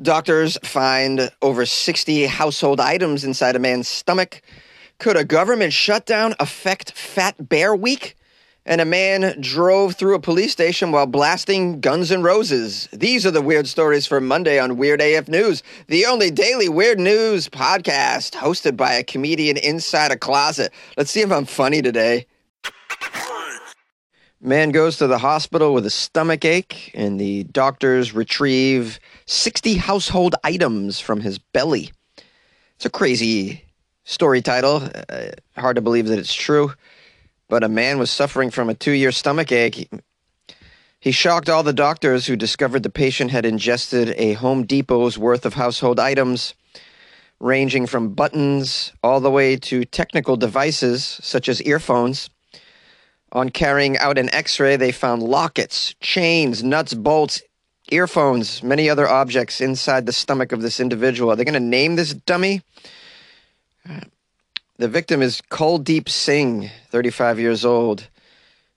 Doctors find over 60 household items inside a man's stomach. Could a government shutdown affect Fat Bear Week? And a man drove through a police station while blasting Guns N' Roses. These are the weird stories for Monday on Weird AF News, the only daily weird news podcast hosted by a comedian inside a closet. Let's see if I'm funny today. Man goes to the hospital with a stomach ache, and the doctors retrieve 60 household items from his belly. It's a crazy story title. Uh, hard to believe that it's true. But a man was suffering from a two year stomach ache. He, he shocked all the doctors who discovered the patient had ingested a Home Depot's worth of household items, ranging from buttons all the way to technical devices such as earphones. On carrying out an x ray, they found lockets, chains, nuts, bolts, earphones, many other objects inside the stomach of this individual. Are they going to name this dummy? Uh, the victim is Kuldeep Singh, 35 years old.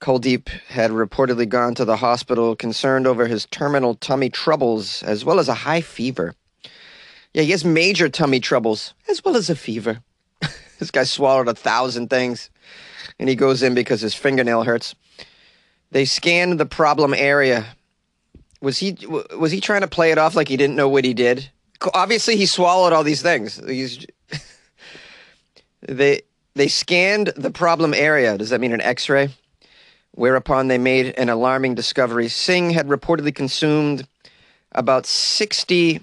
Kuldeep had reportedly gone to the hospital concerned over his terminal tummy troubles as well as a high fever. Yeah, he has major tummy troubles as well as a fever. this guy swallowed a thousand things and he goes in because his fingernail hurts. They scanned the problem area. Was he was he trying to play it off like he didn't know what he did? Obviously, he swallowed all these things. He's they they scanned the problem area. Does that mean an X-ray? Whereupon they made an alarming discovery. Singh had reportedly consumed about 60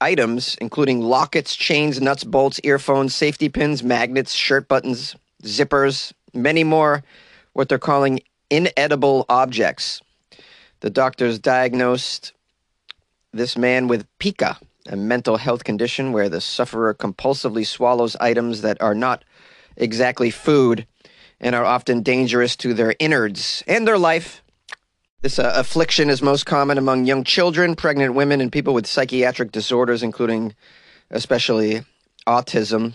items, including lockets, chains, nuts, bolts, earphones, safety pins, magnets, shirt buttons, zippers, many more what they're calling inedible objects. The doctors diagnosed this man with pica, a mental health condition where the sufferer compulsively swallows items that are not exactly food and are often dangerous to their innards and their life. This uh, affliction is most common among young children, pregnant women, and people with psychiatric disorders, including especially autism,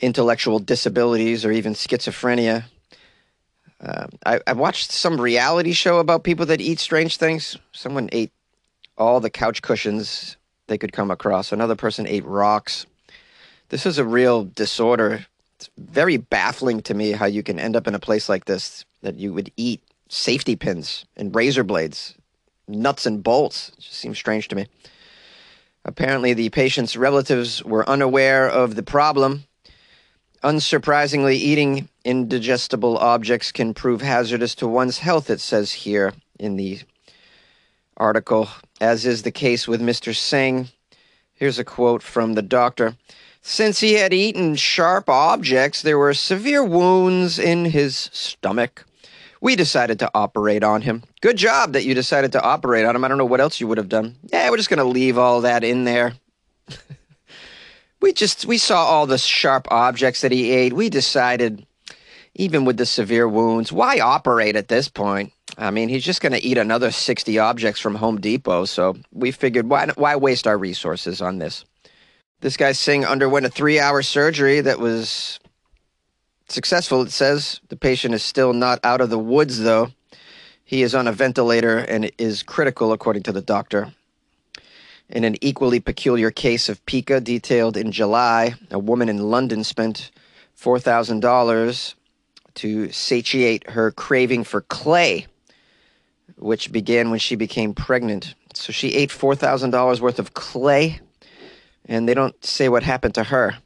intellectual disabilities, or even schizophrenia. Uh, I, I watched some reality show about people that eat strange things. Someone ate all the couch cushions they could come across. Another person ate rocks. This is a real disorder. It's very baffling to me how you can end up in a place like this that you would eat safety pins and razor blades, nuts and bolts. It just seems strange to me. Apparently, the patient's relatives were unaware of the problem. Unsurprisingly, eating indigestible objects can prove hazardous to one's health, it says here in the article, as is the case with Mr. Singh. Here's a quote from the doctor. Since he had eaten sharp objects, there were severe wounds in his stomach. We decided to operate on him. Good job that you decided to operate on him. I don't know what else you would have done. Yeah, we're just going to leave all that in there. we just we saw all the sharp objects that he ate. We decided even with the severe wounds, why operate at this point? I mean, he's just going to eat another 60 objects from Home Depot. So we figured, why, why waste our resources on this? This guy Singh underwent a three hour surgery that was successful, it says. The patient is still not out of the woods, though. He is on a ventilator and is critical, according to the doctor. In an equally peculiar case of pica detailed in July, a woman in London spent $4,000 to satiate her craving for clay which began when she became pregnant. So she ate $4,000 worth of clay, and they don't say what happened to her.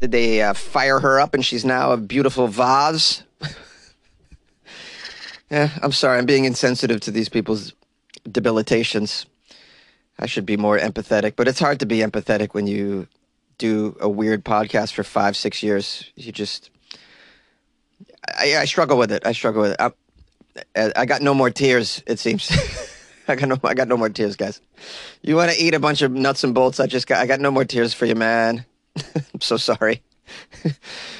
Did they uh, fire her up and she's now a beautiful vase? yeah, I'm sorry, I'm being insensitive to these people's debilitations. I should be more empathetic, but it's hard to be empathetic when you do a weird podcast for five, six years. You just, I, I struggle with it. I struggle with it. I'm, I got no more tears. It seems. I got no. I got no more tears, guys. You want to eat a bunch of nuts and bolts? I just got. I got no more tears for you, man. I'm so sorry.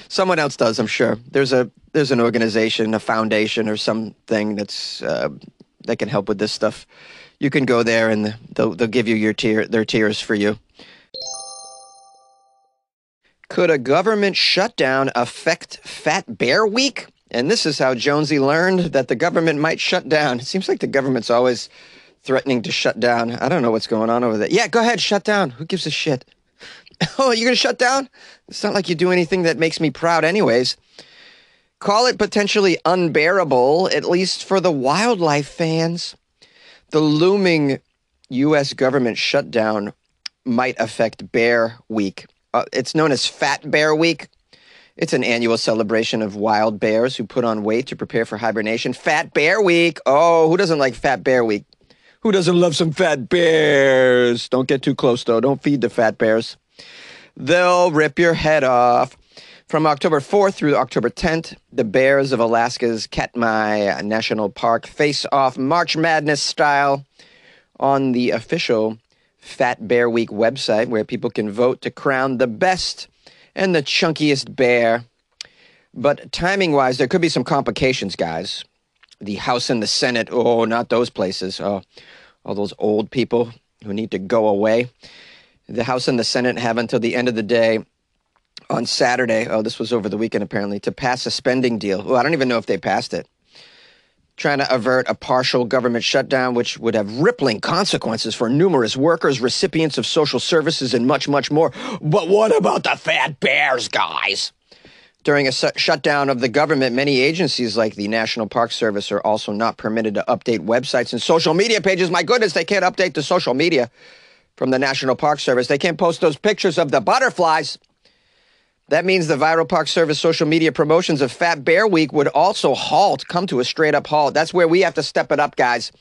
Someone else does, I'm sure. There's a there's an organization, a foundation, or something that's uh, that can help with this stuff. You can go there, and they'll they'll give you your tear their tears for you. Could a government shutdown affect Fat Bear Week? And this is how Jonesy learned that the government might shut down. It seems like the government's always threatening to shut down. I don't know what's going on over there. Yeah, go ahead, shut down. Who gives a shit? oh, you're going to shut down? It's not like you do anything that makes me proud, anyways. Call it potentially unbearable, at least for the wildlife fans. The looming U.S. government shutdown might affect Bear Week. Uh, it's known as Fat Bear Week. It's an annual celebration of wild bears who put on weight to prepare for hibernation. Fat Bear Week. Oh, who doesn't like Fat Bear Week? Who doesn't love some fat bears? Don't get too close, though. Don't feed the fat bears. They'll rip your head off. From October 4th through October 10th, the Bears of Alaska's Katmai National Park face off March Madness style on the official Fat Bear Week website, where people can vote to crown the best and the chunkiest bear. But timing wise, there could be some complications, guys. The House and the Senate, oh, not those places. Oh, all those old people who need to go away. The House and the Senate have until the end of the day on Saturday. Oh, this was over the weekend apparently to pass a spending deal. Oh, I don't even know if they passed it. Trying to avert a partial government shutdown, which would have rippling consequences for numerous workers, recipients of social services, and much, much more. But what about the fat bears, guys? During a shutdown of the government, many agencies like the National Park Service are also not permitted to update websites and social media pages. My goodness, they can't update the social media from the National Park Service. They can't post those pictures of the butterflies. That means the Viral Park Service social media promotions of Fat Bear Week would also halt, come to a straight up halt. That's where we have to step it up, guys.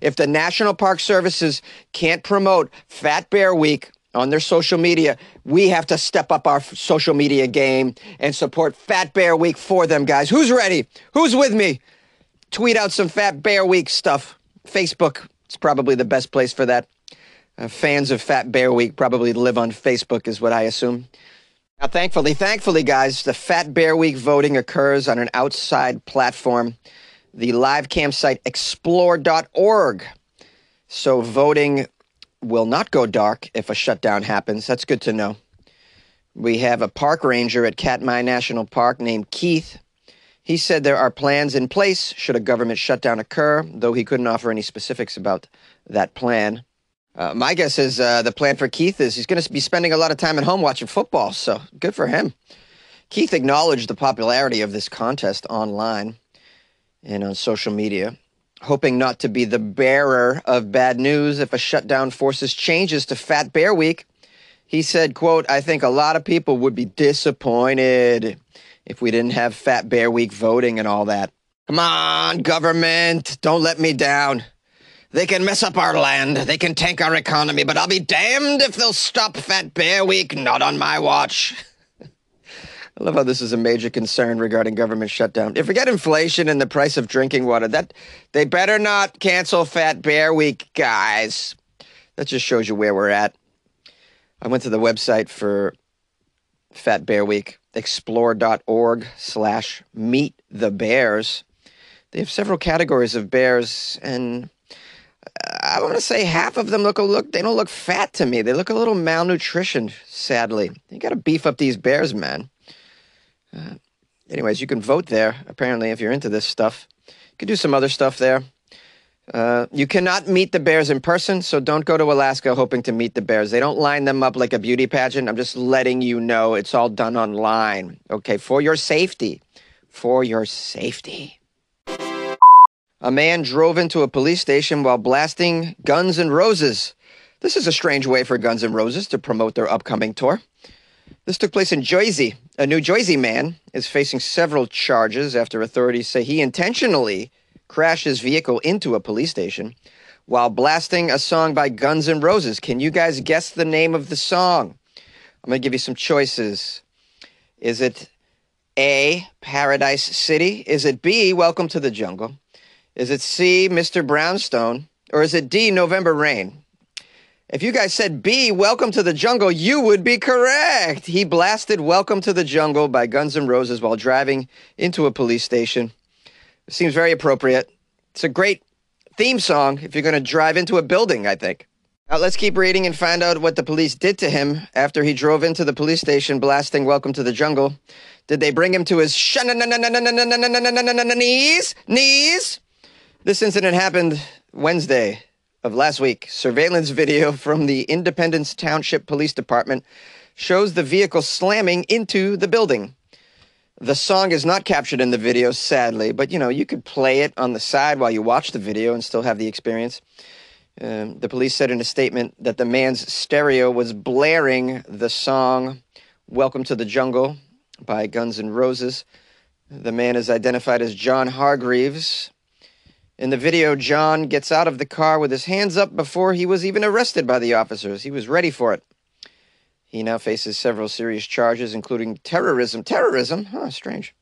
If the National Park Services can't promote Fat Bear Week, on their social media, we have to step up our social media game and support Fat Bear Week for them, guys. Who's ready? Who's with me? Tweet out some Fat Bear Week stuff. Facebook is probably the best place for that. Uh, fans of Fat Bear Week probably live on Facebook, is what I assume. Now, thankfully, thankfully, guys, the Fat Bear Week voting occurs on an outside platform, the live campsite explore.org. So voting will not go dark if a shutdown happens. That's good to know. We have a park ranger at Katmai National Park named Keith. He said there are plans in place should a government shutdown occur, though he couldn't offer any specifics about that plan. Uh, my guess is uh, the plan for Keith is he's going to be spending a lot of time at home watching football, so good for him. Keith acknowledged the popularity of this contest online and on social media hoping not to be the bearer of bad news if a shutdown forces changes to Fat Bear Week. He said, quote, I think a lot of people would be disappointed if we didn't have Fat Bear Week voting and all that. Come on, government, don't let me down. They can mess up our land, they can tank our economy, but I'll be damned if they'll stop Fat Bear Week, not on my watch. I love how this is a major concern regarding government shutdown. If we get inflation and the price of drinking water, that they better not cancel Fat Bear Week, guys. That just shows you where we're at. I went to the website for Fat Bear Week, explore.org slash meet the bears. They have several categories of bears, and I want to say half of them look a look. They don't look fat to me. They look a little malnutrition. Sadly, you got to beef up these bears, man. Uh, anyways, you can vote there, apparently, if you're into this stuff. You can do some other stuff there. Uh, you cannot meet the bears in person, so don't go to Alaska hoping to meet the bears. They don't line them up like a beauty pageant. I'm just letting you know it's all done online. Okay, for your safety. For your safety. A man drove into a police station while blasting Guns N' Roses. This is a strange way for Guns N' Roses to promote their upcoming tour. This took place in Jersey. A New Jersey man is facing several charges after authorities say he intentionally crashed his vehicle into a police station while blasting a song by Guns N' Roses. Can you guys guess the name of the song? I'm going to give you some choices. Is it A, Paradise City? Is it B, Welcome to the Jungle? Is it C, Mr. Brownstone? Or is it D, November Rain? If you guys said B, Welcome to the Jungle, you would be correct. He blasted Welcome to the Jungle by Guns N' Roses while driving into a police station. It seems very appropriate. It's a great theme song if you're going to drive into a building, I think. Now let's keep reading and find out what the police did to him after he drove into the police station blasting Welcome to the Jungle. Did they bring him to his knees? Knees? This incident happened Wednesday, of last week, surveillance video from the Independence Township Police Department shows the vehicle slamming into the building. The song is not captured in the video, sadly, but you know, you could play it on the side while you watch the video and still have the experience. Um, the police said in a statement that the man's stereo was blaring the song Welcome to the Jungle by Guns N' Roses. The man is identified as John Hargreaves. In the video, John gets out of the car with his hands up before he was even arrested by the officers. He was ready for it. He now faces several serious charges, including terrorism. Terrorism? Huh, strange.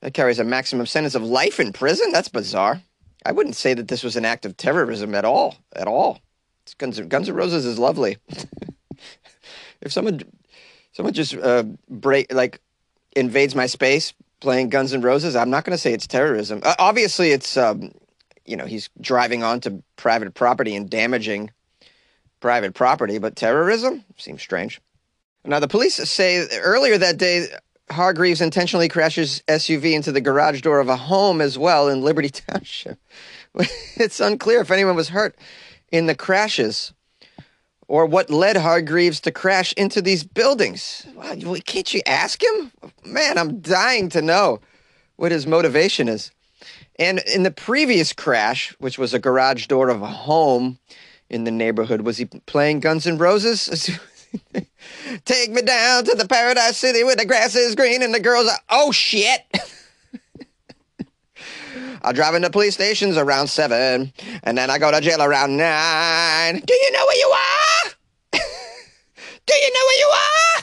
That carries a maximum sentence of life in prison? That's bizarre. I wouldn't say that this was an act of terrorism at all. At all. It's Guns, Guns N' Roses is lovely. if someone someone just uh, break like invades my space playing Guns N' Roses, I'm not going to say it's terrorism. Uh, obviously, it's um, you know he's driving onto private property and damaging private property, but terrorism seems strange. Now, the police say earlier that day, Hargreaves intentionally crashes SUV into the garage door of a home as well in Liberty Township. it's unclear if anyone was hurt in the crashes or what led Hargreaves to crash into these buildings. Can't you ask him? Man, I'm dying to know what his motivation is. And in the previous crash, which was a garage door of a home in the neighborhood, was he playing Guns N' Roses? Take me down to the paradise city where the grass is green and the girls are, oh shit. I drive into police stations around seven, and then I go to jail around nine. Do you know where you are? Do you know where you are?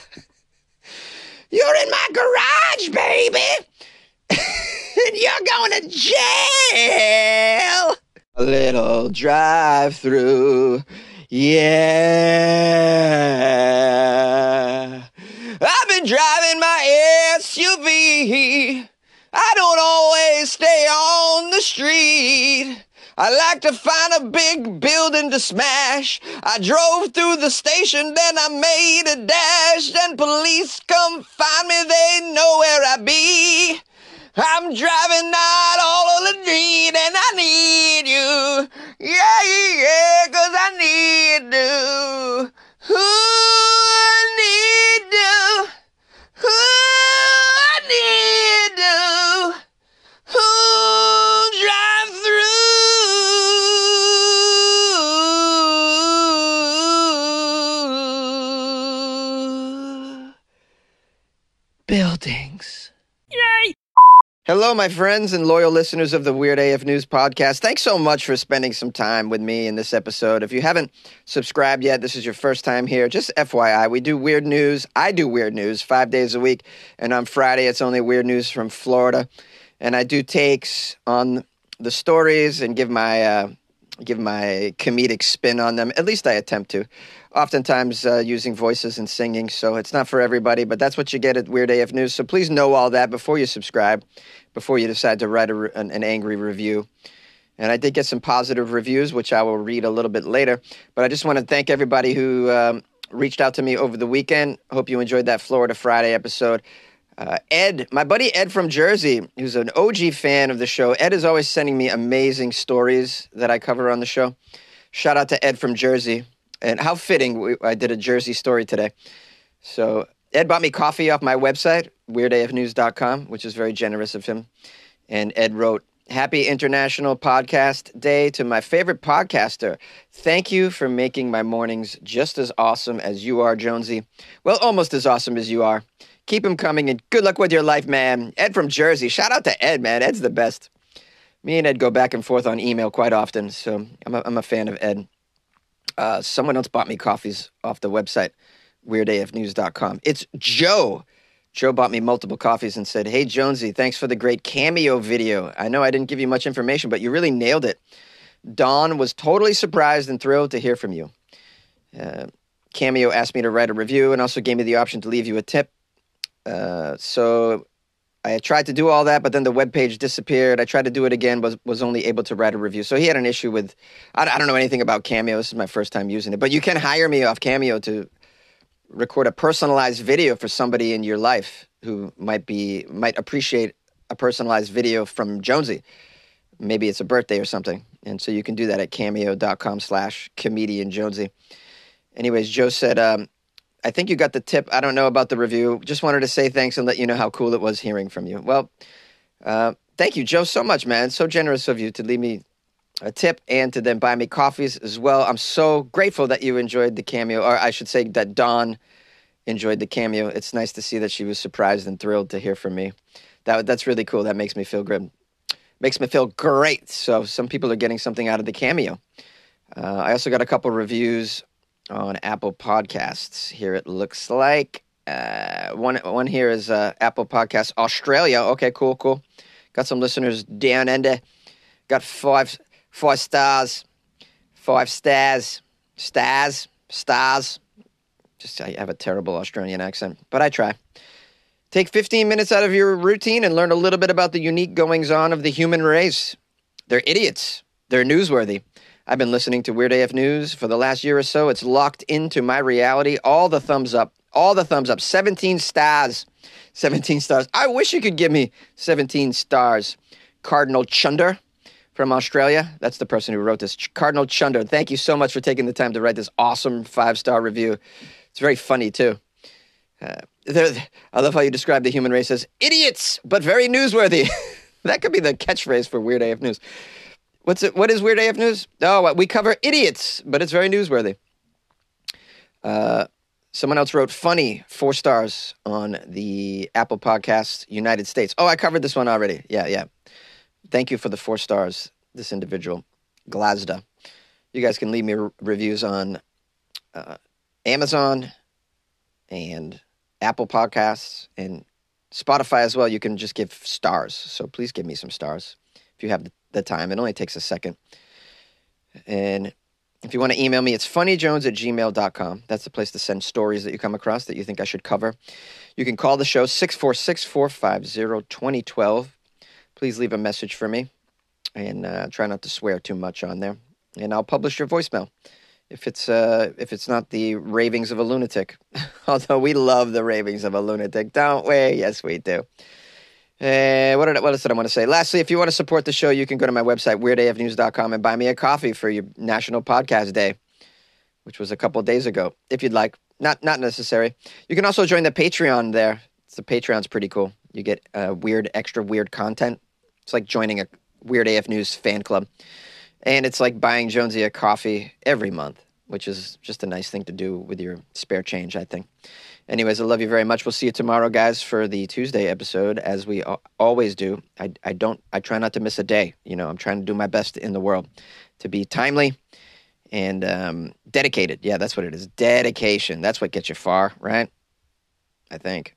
You're in my garage, baby. Going to jail. A little drive through yeah. I've been driving my SUV. I don't always stay on the street. I like to find a big building to smash. I drove through the station, then I made a dash. Then police come find me, they know where I be. I'm driving out all of the street and I need you. Yeah, yeah, cause I need you. Hello, my friends and loyal listeners of the Weird AF News podcast. Thanks so much for spending some time with me in this episode. If you haven't subscribed yet, this is your first time here. Just FYI, we do weird news. I do weird news five days a week. And on Friday, it's only weird news from Florida. And I do takes on the stories and give my. Uh, give my comedic spin on them. At least I attempt to. Oftentimes uh, using voices and singing, so it's not for everybody, but that's what you get at Weird AF News. So please know all that before you subscribe, before you decide to write an, an angry review. And I did get some positive reviews, which I will read a little bit later. But I just want to thank everybody who um, reached out to me over the weekend. Hope you enjoyed that Florida Friday episode. Uh, Ed, my buddy Ed from Jersey, who's an OG fan of the show. Ed is always sending me amazing stories that I cover on the show. Shout out to Ed from Jersey. And how fitting, we, I did a Jersey story today. So Ed bought me coffee off my website, weirdafnews.com, which is very generous of him. And Ed wrote, Happy International Podcast Day to my favorite podcaster. Thank you for making my mornings just as awesome as you are, Jonesy. Well, almost as awesome as you are. Keep them coming and good luck with your life, man. Ed from Jersey. Shout out to Ed, man. Ed's the best. Me and Ed go back and forth on email quite often, so I'm a, I'm a fan of Ed. Uh, someone else bought me coffees off the website, weirdafnews.com. It's Joe. Joe bought me multiple coffees and said, Hey, Jonesy, thanks for the great cameo video. I know I didn't give you much information, but you really nailed it. Dawn was totally surprised and thrilled to hear from you. Uh, cameo asked me to write a review and also gave me the option to leave you a tip. Uh, so I tried to do all that, but then the web page disappeared. I tried to do it again, was was only able to write a review. So he had an issue with. I, I don't know anything about Cameo. This is my first time using it, but you can hire me off Cameo to record a personalized video for somebody in your life who might be might appreciate a personalized video from Jonesy. Maybe it's a birthday or something. And so you can do that at cameo.com slash comedian Jonesy. Anyways, Joe said, um, I think you got the tip. I don't know about the review. Just wanted to say thanks and let you know how cool it was hearing from you. Well, uh, thank you, Joe, so much, man. So generous of you to leave me a tip and to then buy me coffees as well. I'm so grateful that you enjoyed the cameo, or I should say that Dawn enjoyed the cameo. It's nice to see that she was surprised and thrilled to hear from me. That that's really cool. That makes me feel good. Makes me feel great. So some people are getting something out of the cameo. Uh, I also got a couple reviews on Apple Podcasts. Here it looks like uh, one one here is uh, Apple Podcasts Australia. Okay, cool, cool. Got some listeners down under. Got five five stars, five stars, stars, stars. Just I have a terrible Australian accent, but I try. Take 15 minutes out of your routine and learn a little bit about the unique goings on of the human race. They're idiots. They're newsworthy. I've been listening to Weird AF News for the last year or so. It's locked into my reality. All the thumbs up. All the thumbs up. 17 stars. 17 stars. I wish you could give me 17 stars. Cardinal Chunder from Australia. That's the person who wrote this. Cardinal Chunder. Thank you so much for taking the time to write this awesome five star review. It's very funny, too. Uh, I love how you describe the human race as idiots, but very newsworthy. that could be the catchphrase for Weird AF News. What's it? What is Weird AF News? Oh, we cover idiots, but it's very newsworthy. Uh, someone else wrote funny four stars on the Apple Podcast United States. Oh, I covered this one already. Yeah, yeah. Thank you for the four stars. This individual, Glazda. You guys can leave me re- reviews on uh, Amazon and Apple Podcasts and Spotify as well. You can just give stars. So please give me some stars if you have the the time. It only takes a second. And if you want to email me, it's funnyjones at gmail.com. That's the place to send stories that you come across that you think I should cover. You can call the show 646 450 2012. Please leave a message for me and uh, try not to swear too much on there. And I'll publish your voicemail if it's uh, if it's not the ravings of a lunatic. Although we love the ravings of a lunatic, don't we? Yes, we do. Uh, what, did, what else did I want to say? Lastly, if you want to support the show, you can go to my website, weirdafnews.com, and buy me a coffee for your National Podcast Day, which was a couple days ago, if you'd like. Not not necessary. You can also join the Patreon there. The Patreon's pretty cool. You get uh, weird, extra weird content. It's like joining a Weird AF News fan club. And it's like buying Jonesy a coffee every month, which is just a nice thing to do with your spare change, I think. Anyways, I love you very much. We'll see you tomorrow, guys, for the Tuesday episode, as we always do. I, I don't, I try not to miss a day. You know, I'm trying to do my best in the world to be timely and um, dedicated. Yeah, that's what it is. Dedication. That's what gets you far, right? I think.